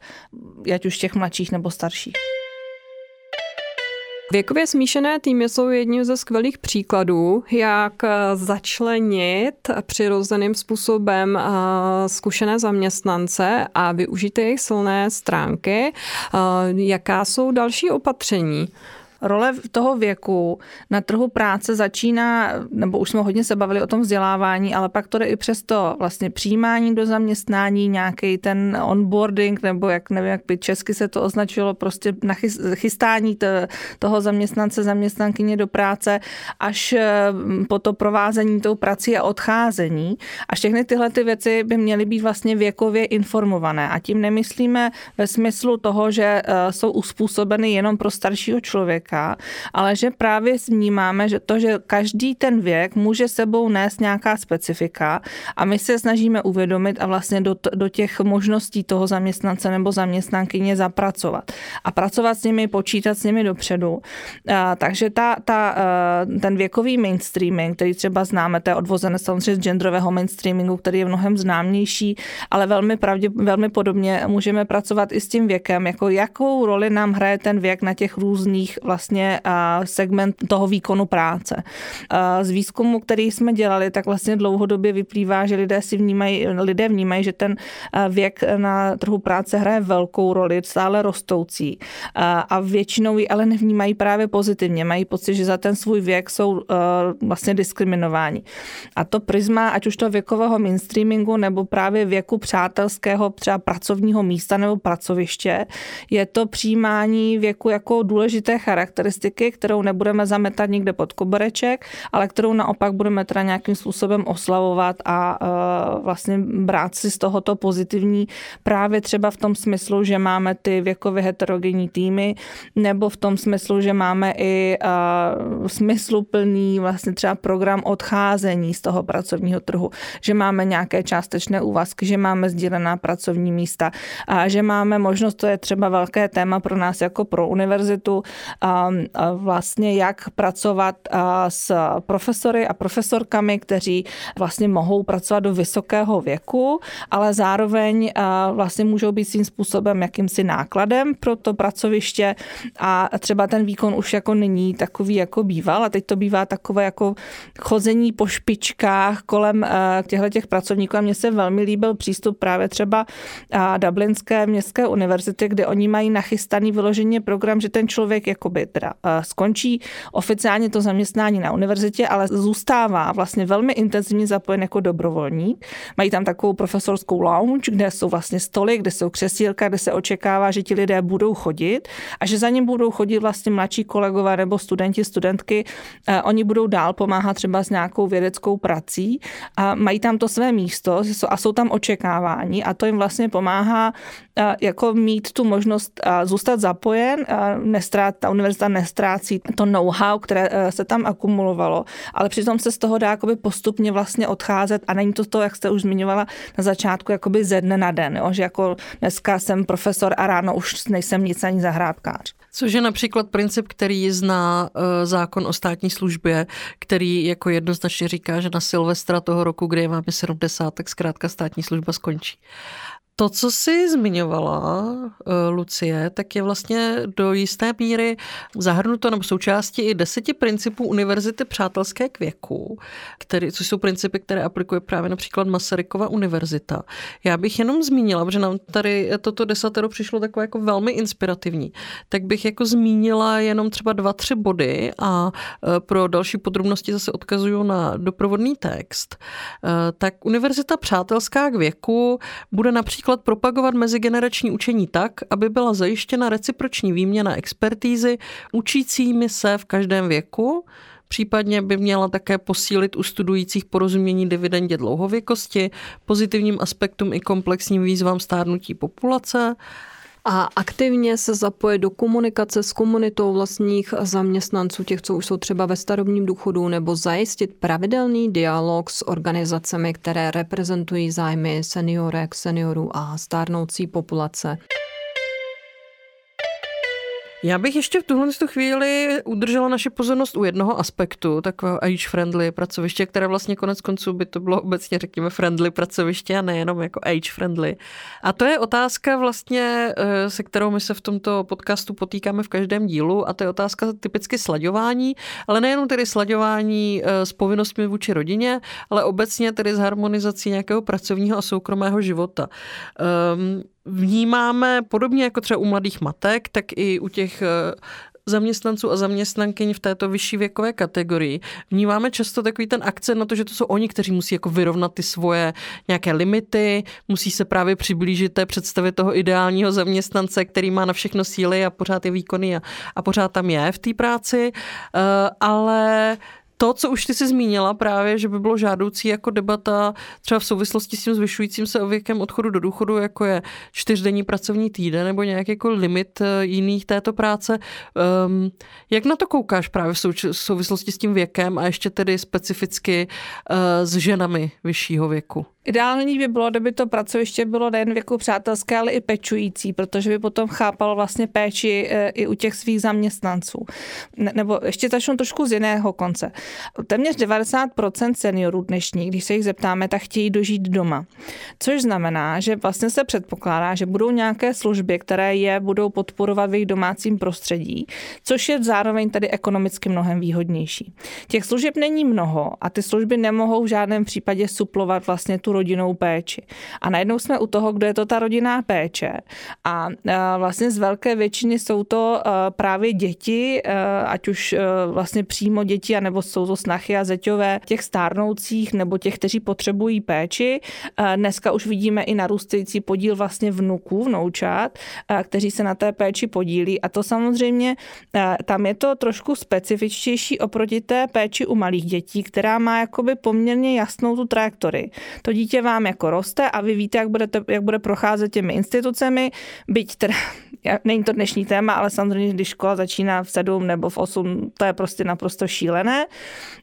ať už těch mladších nebo starších. Věkově smíšené týmy jsou jedním ze skvělých příkladů, jak začlenit přirozeným způsobem zkušené zaměstnance a využít jejich silné stránky. Jaká jsou další opatření? Role toho věku na trhu práce začíná, nebo už jsme hodně se bavili o tom vzdělávání, ale pak to jde i přes to vlastně přijímání do zaměstnání, nějaký ten onboarding, nebo jak nevím, jak by česky se to označilo, prostě na chystání toho zaměstnance, zaměstnankyně do práce, až eh, po to provázení tou prací a odcházení. A všechny tyhle ty věci by měly být vlastně věkově informované. A tím nemyslíme ve smyslu toho, že eh, jsou uspůsobeny jenom pro staršího člověka, věka, ale že právě vnímáme, že to, že každý ten věk může sebou nést nějaká specifika a my se snažíme uvědomit a vlastně do, do těch možností toho zaměstnance nebo zaměstnankyně zapracovat. A pracovat s nimi, počítat s nimi dopředu. A, takže ta, ta, ten věkový mainstreaming, který třeba známe, to je odvozené samozřejmě z genderového mainstreamingu, který je mnohem známější, ale velmi, pravdě, velmi podobně můžeme pracovat i s tím věkem, jako jakou roli nám hraje ten věk na těch různých vlastně vlastně segment toho výkonu práce. Z výzkumu, který jsme dělali, tak vlastně dlouhodobě vyplývá, že lidé si vnímají, lidé vnímají, že ten věk na trhu práce hraje velkou roli, stále rostoucí. A většinou ji ale nevnímají právě pozitivně. Mají pocit, že za ten svůj věk jsou vlastně diskriminováni. A to prisma, ať už to věkového mainstreamingu nebo právě věku přátelského třeba pracovního místa nebo pracoviště, je to přijímání věku jako důležité charakter charakteristiky, kterou nebudeme zametat nikde pod kobereček, ale kterou naopak budeme teda nějakým způsobem oslavovat a uh, vlastně brát si z tohoto pozitivní právě třeba v tom smyslu, že máme ty věkově heterogenní týmy, nebo v tom smyslu, že máme i uh, smysluplný vlastně třeba program odcházení z toho pracovního trhu, že máme nějaké částečné úvazky, že máme sdílená pracovní místa, a že máme možnost, to je třeba velké téma pro nás jako pro univerzitu, vlastně jak pracovat s profesory a profesorkami, kteří vlastně mohou pracovat do vysokého věku, ale zároveň vlastně můžou být svým způsobem jakýmsi nákladem pro to pracoviště. A třeba ten výkon už jako není takový, jako býval a teď to bývá takové jako chození po špičkách kolem těchto těch pracovníků. A mně se velmi líbil přístup právě třeba Dublinské městské univerzity, kde oni mají nachystaný vyloženě program, že ten člověk jakoby teda Eh, skončí oficiálně to zaměstnání na univerzitě, ale zůstává vlastně velmi intenzivně zapojen jako dobrovolník. Mají tam takovou profesorskou lounge, kde jsou vlastně stoly, kde jsou křesílka, kde se očekává, že ti lidé budou chodit a že za ním budou chodit vlastně mladší kolegové nebo studenti, studentky. Eh, oni budou dál pomáhat třeba s nějakou vědeckou prací a mají tam to své místo a jsou tam očekávání a to jim vlastně pomáhá eh, jako mít tu možnost zůstat zapojen, nestrát, ta univerzita nestrácí to know-how, které eh, se tam akumulovalo, ale přitom se z toho dá jakoby postupně vlastně odcházet a není to to, jak jste už zmiňovala na začátku, jakoby ze dne na den, jo? že jako dneska jsem profesor a ráno už nejsem nic ani zahrádkář. Což je například princip, který zná eh, zákon o státní službě, který jako jednoznačně říká, že na Silvestra toho roku, kdy je máme 70, tak zkrátka státní služba skončí. To, co jsi zmiňovala, eh, Lucie, tak je vlastně do jisté míry zahrnuto nebo součástí i deseti principů Univerzity přátelské k věku, který, což jsou principy, které aplikuje právě například Masarykova univerzita. Já bych jenom zmínila, protože nám tady toto desatero přišlo takové jako velmi inspirativní, tak bych jako zmínila jenom třeba dva, tři body a eh, pro další podrobnosti zase odkazuju na doprovodný text. Eh, tak Univerzita přátelská k věku bude například například propagovat mezigenerační učení tak, aby byla zajištěna reciproční výměna expertízy učícími se v každém věku, Případně by měla také posílit u studujících porozumění dividendě dlouhověkosti, pozitivním aspektům i komplexním výzvám stárnutí populace a aktivně se zapojit do komunikace s komunitou vlastních zaměstnanců, těch, co už jsou třeba ve starobním důchodu, nebo zajistit pravidelný dialog s organizacemi, které reprezentují zájmy seniorek, seniorů a stárnoucí populace. Já bych ještě v tuhle chvíli udržela naši pozornost u jednoho aspektu, takového age-friendly pracoviště, které vlastně konec konců by to bylo obecně, řekněme, friendly pracoviště a nejenom jako age-friendly. A to je otázka vlastně, eh, se kterou my se v tomto podcastu potýkáme v každém dílu a to je otázka typicky slaďování, ale nejenom tedy slaďování eh, s povinnostmi vůči rodině, ale obecně tedy s harmonizací nějakého pracovního a soukromého života. Um, vnímáme podobně jako třeba u mladých matek, tak i u těch eh, zaměstnanců a zaměstnankyň v této vyšší věkové kategorii. Vnímáme často takový ten akcent na to, že to jsou oni, kteří musí jako vyrovnat ty svoje nějaké limity, musí se právě přiblížit té představě toho ideálního zaměstnance, který má na všechno síly a pořád je výkonný a, a pořád tam je v té práci, uh, ale to, co už ty si zmínila právě, že by bylo žádoucí jako debata třeba v souvislosti s tím zvyšujícím se věkem odchodu do důchodu, jako je čtyřdenní pracovní týden nebo nějaký jako limit eh, jiných této práce. Um, jak na to koukáš právě v souvislosti s tím věkem a ještě tedy specificky uh, s ženami vyššího věku? Ideální by bylo, kdyby to pracoviště bylo nejen věku přátelské, ale i pečující, protože by potom chápalo vlastně péči e, i u těch svých zaměstnanců. Ne, nebo ještě začnu trošku z jiného konce. Téměř 90% seniorů dnešní, když se jich zeptáme, tak chtějí dožít doma. Což znamená, že vlastně se předpokládá, že budou nějaké služby, které je budou podporovat v jejich domácím prostředí, což je zároveň tady ekonomicky mnohem výhodnější. Těch služeb není mnoho a ty služby nemohou v žádném případě suplovat vlastně tu rodinnou péči. A najednou jsme u toho, kdo je to ta rodinná péče. A vlastně z velké většiny jsou to právě děti, ať už vlastně přímo děti, anebo jsou to snachy a zeťové těch stárnoucích nebo těch, kteří potřebují péči. Dneska už vidíme i narůstající podíl vlastně vnuků, vnoučat, kteří se na té péči podílí. A to samozřejmě, tam je to trošku specifičtější oproti té péči u malých dětí, která má jakoby poměrně jasnou tu trajektorii. To dítě dítě vám jako roste a vy víte, jak, budete, jak bude procházet těmi institucemi, byť teda, není to dnešní téma, ale samozřejmě, když škola začíná v sedm nebo v osm, to je prostě naprosto šílené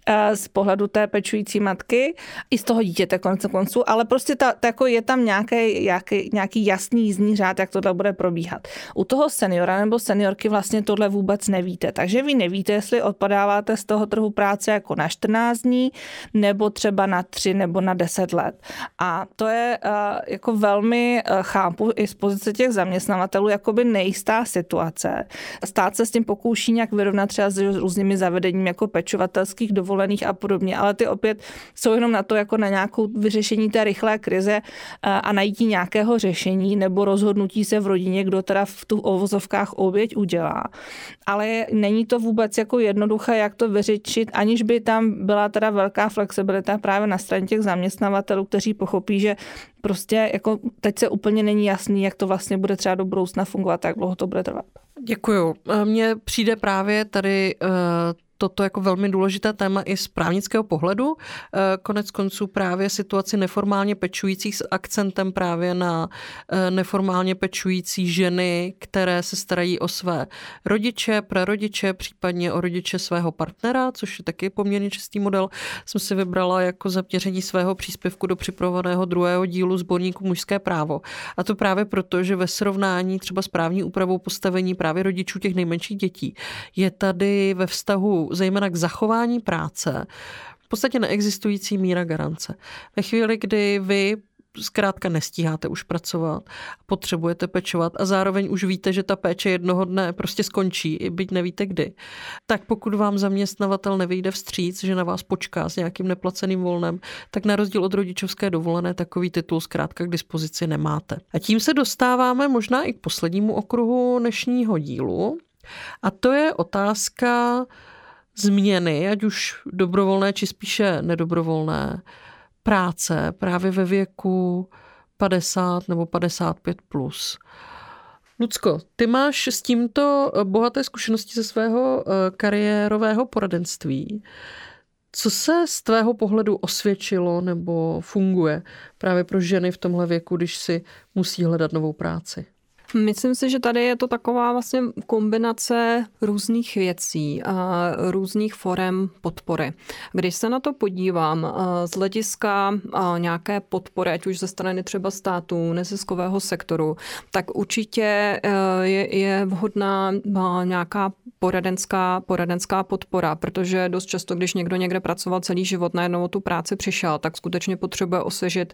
eh, z pohledu té pečující matky i z toho dítěte konce konců, ale prostě ta, ta jako je tam nějaký, nějaký, nějaký jasný jízdní řád, jak tohle bude probíhat. U toho seniora nebo seniorky vlastně tohle vůbec nevíte, takže vy nevíte, jestli odpadáváte z toho trhu práce jako na 14 dní, nebo třeba na 3 nebo na 10 let. A to je uh, jako velmi uh, chápu i z pozice těch zaměstnavatelů jakoby nejistá situace. Stát se s tím pokouší nějak vyrovnat třeba s různými zavedením jako pečovatelských dovolených a podobně, ale ty opět jsou jenom na to jako na nějakou vyřešení té rychlé krize uh, a najít nějakého řešení nebo rozhodnutí se v rodině, kdo teda v tu ovozovkách oběť udělá. Ale není to vůbec jako jednoduché, jak to vyřešit, aniž by tam byla teda velká flexibilita právě na straně těch zaměstnavatelů, kteří pochopí, že prostě jako teď se úplně není jasný, jak to vlastně bude třeba do budoucna fungovat, jak dlouho to bude trvat. Děkuju. Mně přijde právě tady uh, toto jako velmi důležité téma i z právnického pohledu. Eh, konec konců právě situaci neformálně pečujících s akcentem právě na eh, neformálně pečující ženy, které se starají o své rodiče, prarodiče, případně o rodiče svého partnera, což je taky poměrně čistý model, jsem si vybrala jako zaměření svého příspěvku do připravovaného druhého dílu sborníku Mužské právo. A to právě proto, že ve srovnání třeba s právní úpravou postavení právě rodičů těch nejmenších dětí je tady ve vztahu zejména k zachování práce, v podstatě neexistující míra garance. Ve chvíli, kdy vy zkrátka nestíháte už pracovat, potřebujete pečovat a zároveň už víte, že ta péče jednoho dne prostě skončí, i byť nevíte kdy. Tak pokud vám zaměstnavatel nevyjde vstříc, že na vás počká s nějakým neplaceným volnem, tak na rozdíl od rodičovské dovolené takový titul zkrátka k dispozici nemáte. A tím se dostáváme možná i k poslednímu okruhu dnešního dílu. A to je otázka změny, ať už dobrovolné, či spíše nedobrovolné, práce právě ve věku 50 nebo 55 plus. Lucko, ty máš s tímto bohaté zkušenosti ze svého eh, kariérového poradenství. Co se z tvého pohledu osvědčilo nebo funguje právě pro ženy v tomhle věku, když si musí hledat novou práci? Myslím si, že tady je to taková vlastně kombinace různých věcí a různých forem podpory. Když se na to podívám z hlediska nějaké podpory, ať už ze strany třeba států, neziskového sektoru, tak určitě e, je, vhodná nějaká poradenská, poradenská podpora, protože dost často, když někdo někde pracoval celý život, najednou tu práci přišel, tak skutečně potřebuje osvěžit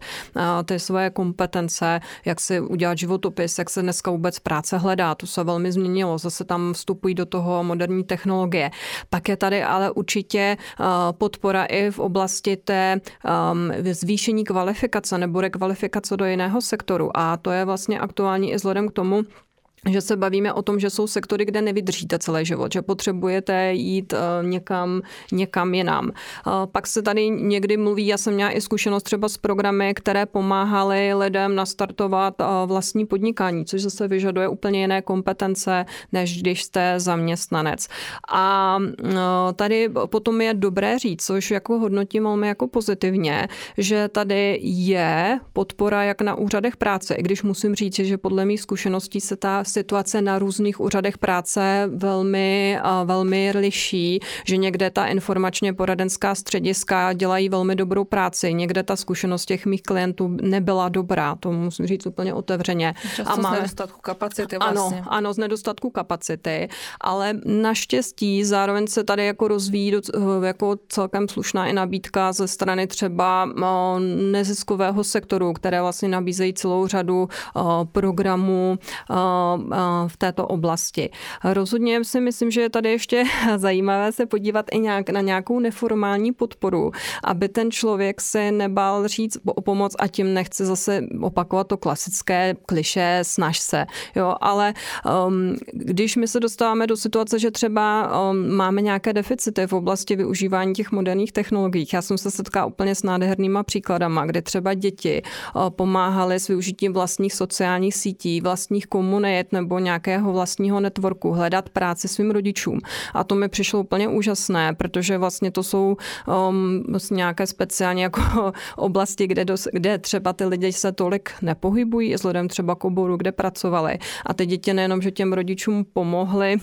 ty své kompetence, jak si udělat životopis, jak se dneska vůbec práce hledá. To se velmi změnilo, zase tam vstupují do toho moderní technologie. Pak je tady ale určitě podpora i v oblasti té zvýšení kvalifikace nebo rekvalifikace do jiného sektoru. A to je vlastně aktuální i vzhledem k tomu, že se bavíme o tom, že jsou sektory, kde nevydržíte celý život, že potřebujete jít eh, někam, někam jinam. Eh, pak se tady někdy mluví, já jsem měla i zkušenost třeba s programy, které pomáhaly lidem nastartovat eh, vlastní podnikání, což zase vyžaduje úplně jiné kompetence, než když jste zaměstnanec. A tady potom je dobré říct, což jako hodnotím velmi jako pozitivně, že tady je podpora jak na úřadech práce, i když musím říct, že podle mých zkušeností se ta situace na různých úřadech práce velmi, velmi liší, že někde ta informačně poradenská střediska dělají velmi dobrou práci, někde ta zkušenost těch mých klientů nebyla dobrá, to musím říct úplně otevřeně. Často a máme... z nedostatku kapacity vlastně. Ano, ano, z nedostatku kapacity, ale naštěstí zároveň se tady jako rozvíjí jako celkem slušná i nabídka ze strany třeba neziskového sektoru, které vlastně nabízejí celou řadu programů v této oblasti. Rozhodně si myslím, že je tady ještě zajímavé se podívat i nějak na nějakou neformální podporu, aby ten člověk se nebál říct o pomoc a tím nechce zase opakovat to klasické kliše, snaž se. Jo, ale um, když my se dostáváme do situace, že třeba um, máme nějaké deficity v oblasti využívání těch moderních technologií, já jsem se setkala úplně s nádhernýma příkladama, kdy třeba děti uh, pomáhaly s využitím vlastních sociálních sítí, vlastních komunit nebo nějakého vlastního networku, hledat práci svým rodičům. A to mi přišlo úplně úžasné, protože vlastně to jsou um, vlastně nějaké speciálně jako oblasti, kde, dos, kde třeba ty lidi se tolik nepohybují, vzhledem třeba k oboru, kde pracovali. A ty děti nejenom, že těm rodičům pomohly,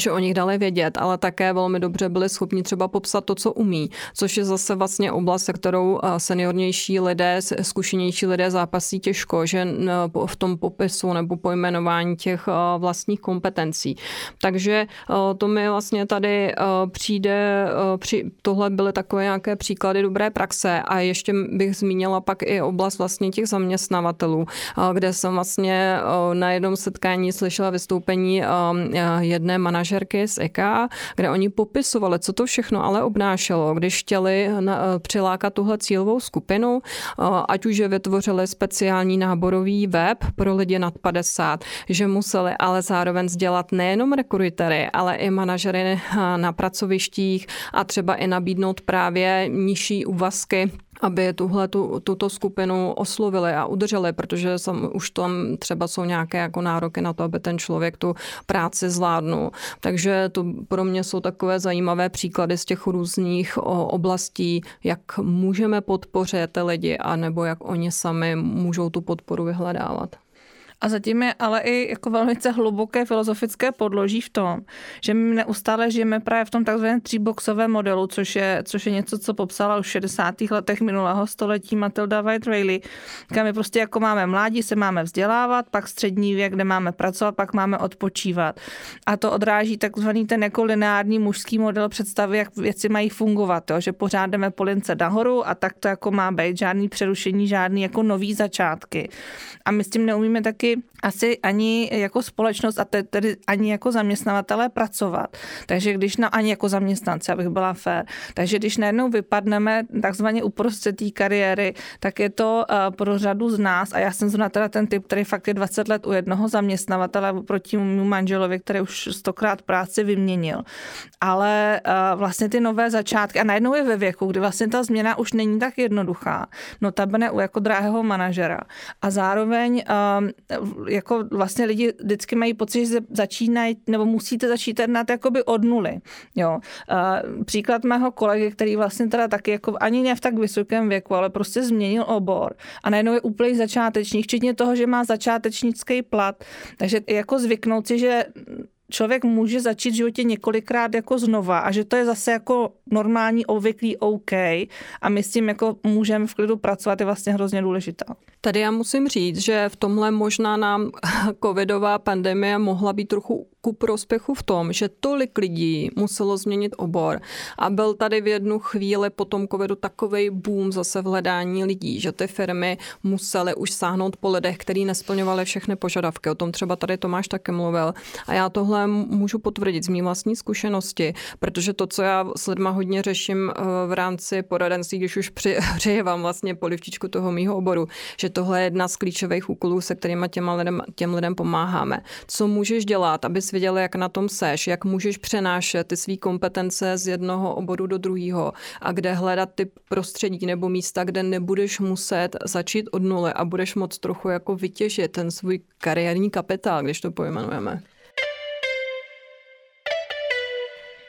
že o nich dali vědět, ale také velmi dobře byli schopni třeba popsat to, co umí, což je zase vlastně oblast, se kterou eh, seniornější lidé, zkušenější lidé zápasí těžko, že v tom popisu nebo pojmenování těch eh, vlastních kompetencí. Takže eh, to mi vlastně tady přijde, tohle byly takové nějaké příklady dobré praxe a ještě bych zmínila pak i oblast vlastně těch zaměstnavatelů, kde jsem vlastně na jednom setkání slyšela vystoupení jedné manažerky, manažerky z EK, kde oni popisovali, co to všechno ale obnášelo, když chtěli na, eh, přilákat tuhle cílovou skupinu, eh, ať už je vytvořili speciální náborový web pro lidi nad 50, že museli ale zároveň vzdělat nejenom rekrutery, ale i manažery eh, na pracovištích a třeba i nabídnout právě nižší úvazky aby tuhle tu, tuto skupinu oslovili a udrželi, protože sam, už tam třeba jsou nějaké jako nároky na to, aby ten člověk tu práci zvládnul. Takže to pro mě jsou takové zajímavé příklady z těch různých oblastí, jak můžeme podpořit ty lidi, anebo jak oni sami můžou tu podporu vyhledávat. A zatím je ale i jako velmi hluboké filozofické podloží v tom, že my neustále žijeme právě v tom takzvaném tříboxovém modelu, což je, což je něco, co popsala už v 60. letech minulého století Matilda White Rayleigh, kam my prostě jako máme mládí, se máme vzdělávat, pak střední věk, kde máme pracovat, pak máme odpočívat. A to odráží takzvaný ten jako lineární mužský model představy, jak věci mají fungovat, jo? že pořád jdeme po lince nahoru a tak to jako má být, žádný přerušení, žádný jako nový začátky. A my s tím neumíme taky fyzicky asi ani jako společnost a tedy ani jako zaměstnavatelé pracovat. Takže když na, ani jako zaměstnanci, abych byla fér. Takže když najednou vypadneme takzvaně uprostřed té kariéry, tak je to uh, pro řadu z nás, a já jsem zrovna teda ten typ, který fakt je 20 let u jednoho zaměstnavatele proti mému manželovi, který už stokrát práci vyměnil. Ale uh, vlastně ty nové začátky, a najednou je ve věku, kdy vlastně ta změna už není tak jednoduchá, notabene u jako drahého manažera. A zároveň uh, jako vlastně lidi vždycky mají pocit, že začínají, nebo musíte začít jednat jakoby od nuly. Jo. Příklad mého kolegy, který vlastně teda taky jako ani ne v tak vysokém věku, ale prostě změnil obor a najednou je úplný začátečník, včetně toho, že má začátečnický plat. Takže jako zvyknout si, že člověk může začít v životě několikrát jako znova a že to je zase jako normální, obvyklý OK a my s tím jako můžeme v klidu pracovat je vlastně hrozně důležitá. Tady já musím říct, že v tomhle možná nám covidová pandemie mohla být trochu ku prospěchu v tom, že tolik lidí muselo změnit obor a byl tady v jednu chvíli po tom covidu takový boom zase v hledání lidí, že ty firmy musely už sáhnout po lidech, kteří nesplňovali všechny požadavky. O tom třeba tady Tomáš také mluvil. A já tohle můžu potvrdit z mý vlastní zkušenosti, protože to, co já s lidma hodně řeším eh, v rámci poradenství, když už přejevám vlastně polivčičku toho mýho oboru, že tohle je jedna z klíčových úkolů, se kterými těm lidem, pomáháme. Co můžeš dělat, abys viděl, jak na tom seš, jak můžeš přenášet ty své kompetence z jednoho oboru do druhého a kde hledat ty prostředí nebo místa, kde nebudeš muset začít od nuly a budeš moc trochu jako vytěžit ten svůj kariérní kapitál, když to pojmenujeme.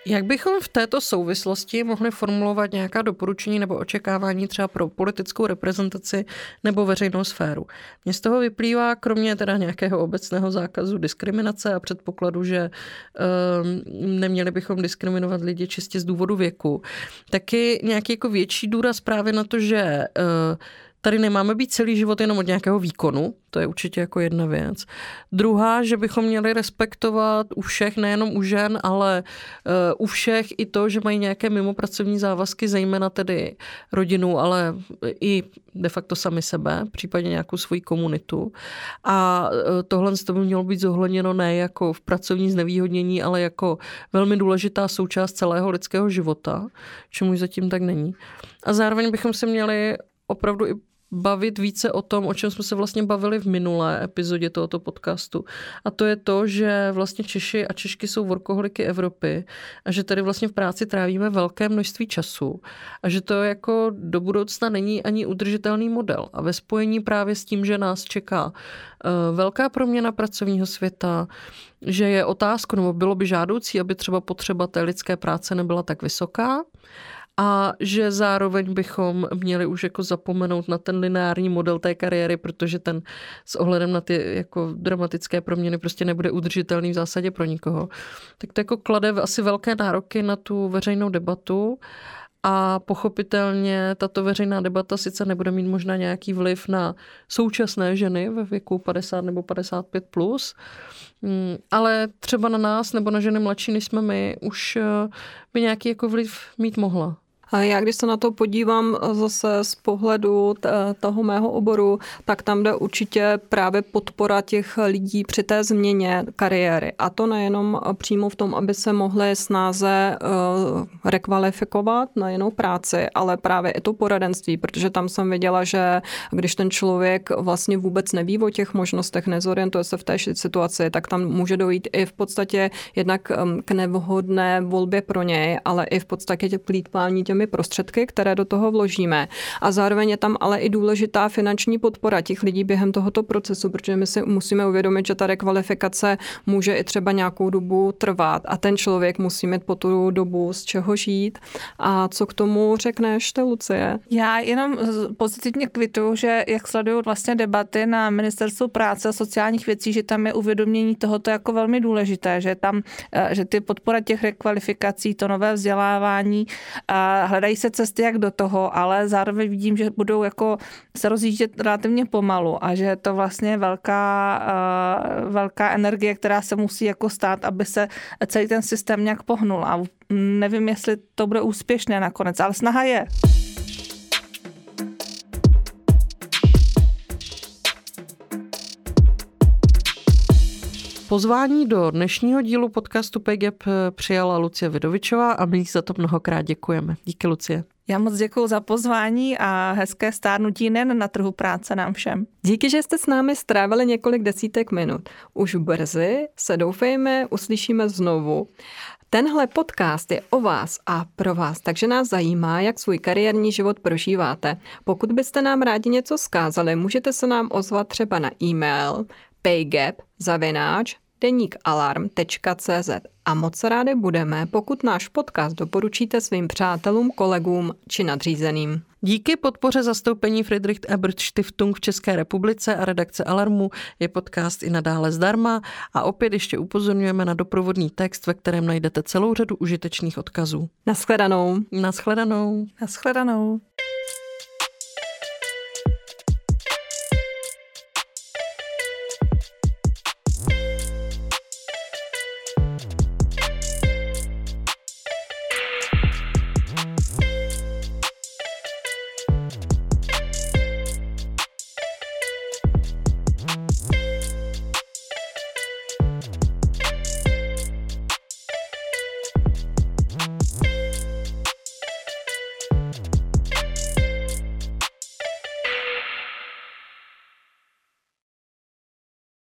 Jak bychom v této souvislosti mohli formulovat nějaká doporučení nebo očekávání třeba pro politickou reprezentaci nebo veřejnou sféru? Mně z toho vyplývá, kromě teda nějakého obecného zákazu diskriminace a předpokladu, že um, neměli bychom diskriminovat lidi čistě z důvodu věku, taky nějaký jako větší důraz právě na to, že uh, tady nemáme být celý život jenom od nějakého výkonu, to je určitě jako jedna věc. Druhá, že bychom měli respektovat u všech, nejenom u žen, ale uh, u všech i to, že mají nějaké mimopracovní závazky, zejména tedy rodinu, ale i de facto sami sebe, případně nějakou svoji komunitu. A uh, tohle to by mělo být zohledněno ne jako v pracovní znevýhodnění, ale jako velmi důležitá součást celého lidského života, čemu zatím tak není. A zároveň bychom se měli opravdu i bavit více o tom, o čem jsme se vlastně bavili v minulé epizodě tohoto podcastu. A to je to, že vlastně Češi a Češky jsou workoholiky Evropy a že tady vlastně v práci trávíme velké množství času a že to jako do budoucna není ani udržitelný model. A ve spojení právě s tím, že nás čeká eh, velká proměna pracovního světa, že je otázka, nebo bylo by žádoucí, aby třeba potřeba té lidské práce nebyla tak vysoká, a že zároveň bychom měli už jako zapomenout na ten lineární model té kariéry, protože ten s ohledem na ty jako dramatické proměny prostě nebude udržitelný v zásadě pro nikoho. Tak to jako klade asi velké nároky na tu veřejnou debatu a pochopitelně tato veřejná debata sice nebude mít možná nějaký vliv na současné ženy ve věku 50 nebo 55 plus, mm, ale třeba na nás nebo na ženy mladší, než jsme my, už eh, by nějaký jako vliv mít mohla. Já když se na to podívám zase z pohledu toho mého oboru, tak tam jde určitě právě podpora těch lidí při té změně kariéry. A to nejenom přímo v tom, aby se mohli snáze rekvalifikovat na jinou práci, ale právě i to poradenství, protože tam jsem viděla, že když ten člověk vlastně vůbec neví o těch možnostech, nezorientuje se v té situaci, tak tam může dojít i v podstatě jednak um, k nevhodné volbě pro něj, ale i v podstatě plítpání těm těmi prostředky, které do toho vložíme. A zároveň je tam ale i důležitá finanční podpora těch lidí během tohoto procesu, protože my si musíme uvědomit, že ta rekvalifikace může i třeba nějakou dobu trvat a ten člověk musí mít po tu dobu z čeho žít. A co k tomu řekneš ty, Lucie? Já jenom pozitivně kvituju, že jak sleduju vlastně debaty na ministerstvu práce a sociálních věcí, že tam je uvědomění tohoto jako velmi důležité, že tam, eh, že ty podpora těch rekvalifikací, to nové vzdělávání hledají se cesty jak do toho, ale zároveň vidím, že budou jako se rozjíždět relativně pomalu a že je to vlastně velká, uh, velká energie, která se musí jako stát, aby se celý ten systém nějak pohnul a nevím, jestli to bude úspěšné nakonec, ale snaha je. Pozvání do dnešního dílu podcastu PGEP přijala Lucie Vidovičová a my za to mnohokrát děkujeme. Díky, Lucie. Já moc děkuji za pozvání a hezké stárnutí nejen na trhu práce nám všem. Díky, že jste s námi strávili několik desítek minut. Už brzy se doufejme, uslyšíme znovu. Tenhle podcast je o vás a pro vás, takže nás zajímá, jak svůj kariérní život prožíváte. Pokud byste nám rádi něco zkázali, můžete se nám ozvat třeba na e-mail paygap zavináč deníkalarm.cz a moc rádi budeme, pokud náš podcast doporučíte svým přátelům, kolegům či nadřízeným. Díky podpoře zastoupení Friedrich Ebert Stiftung v České republice a redakce Alarmu je podcast i nadále zdarma a opět ještě upozorňujeme na doprovodný text, ve kterém najdete celou řadu užitečných odkazů. Naschledanou. Naschledanou. Naschledanou.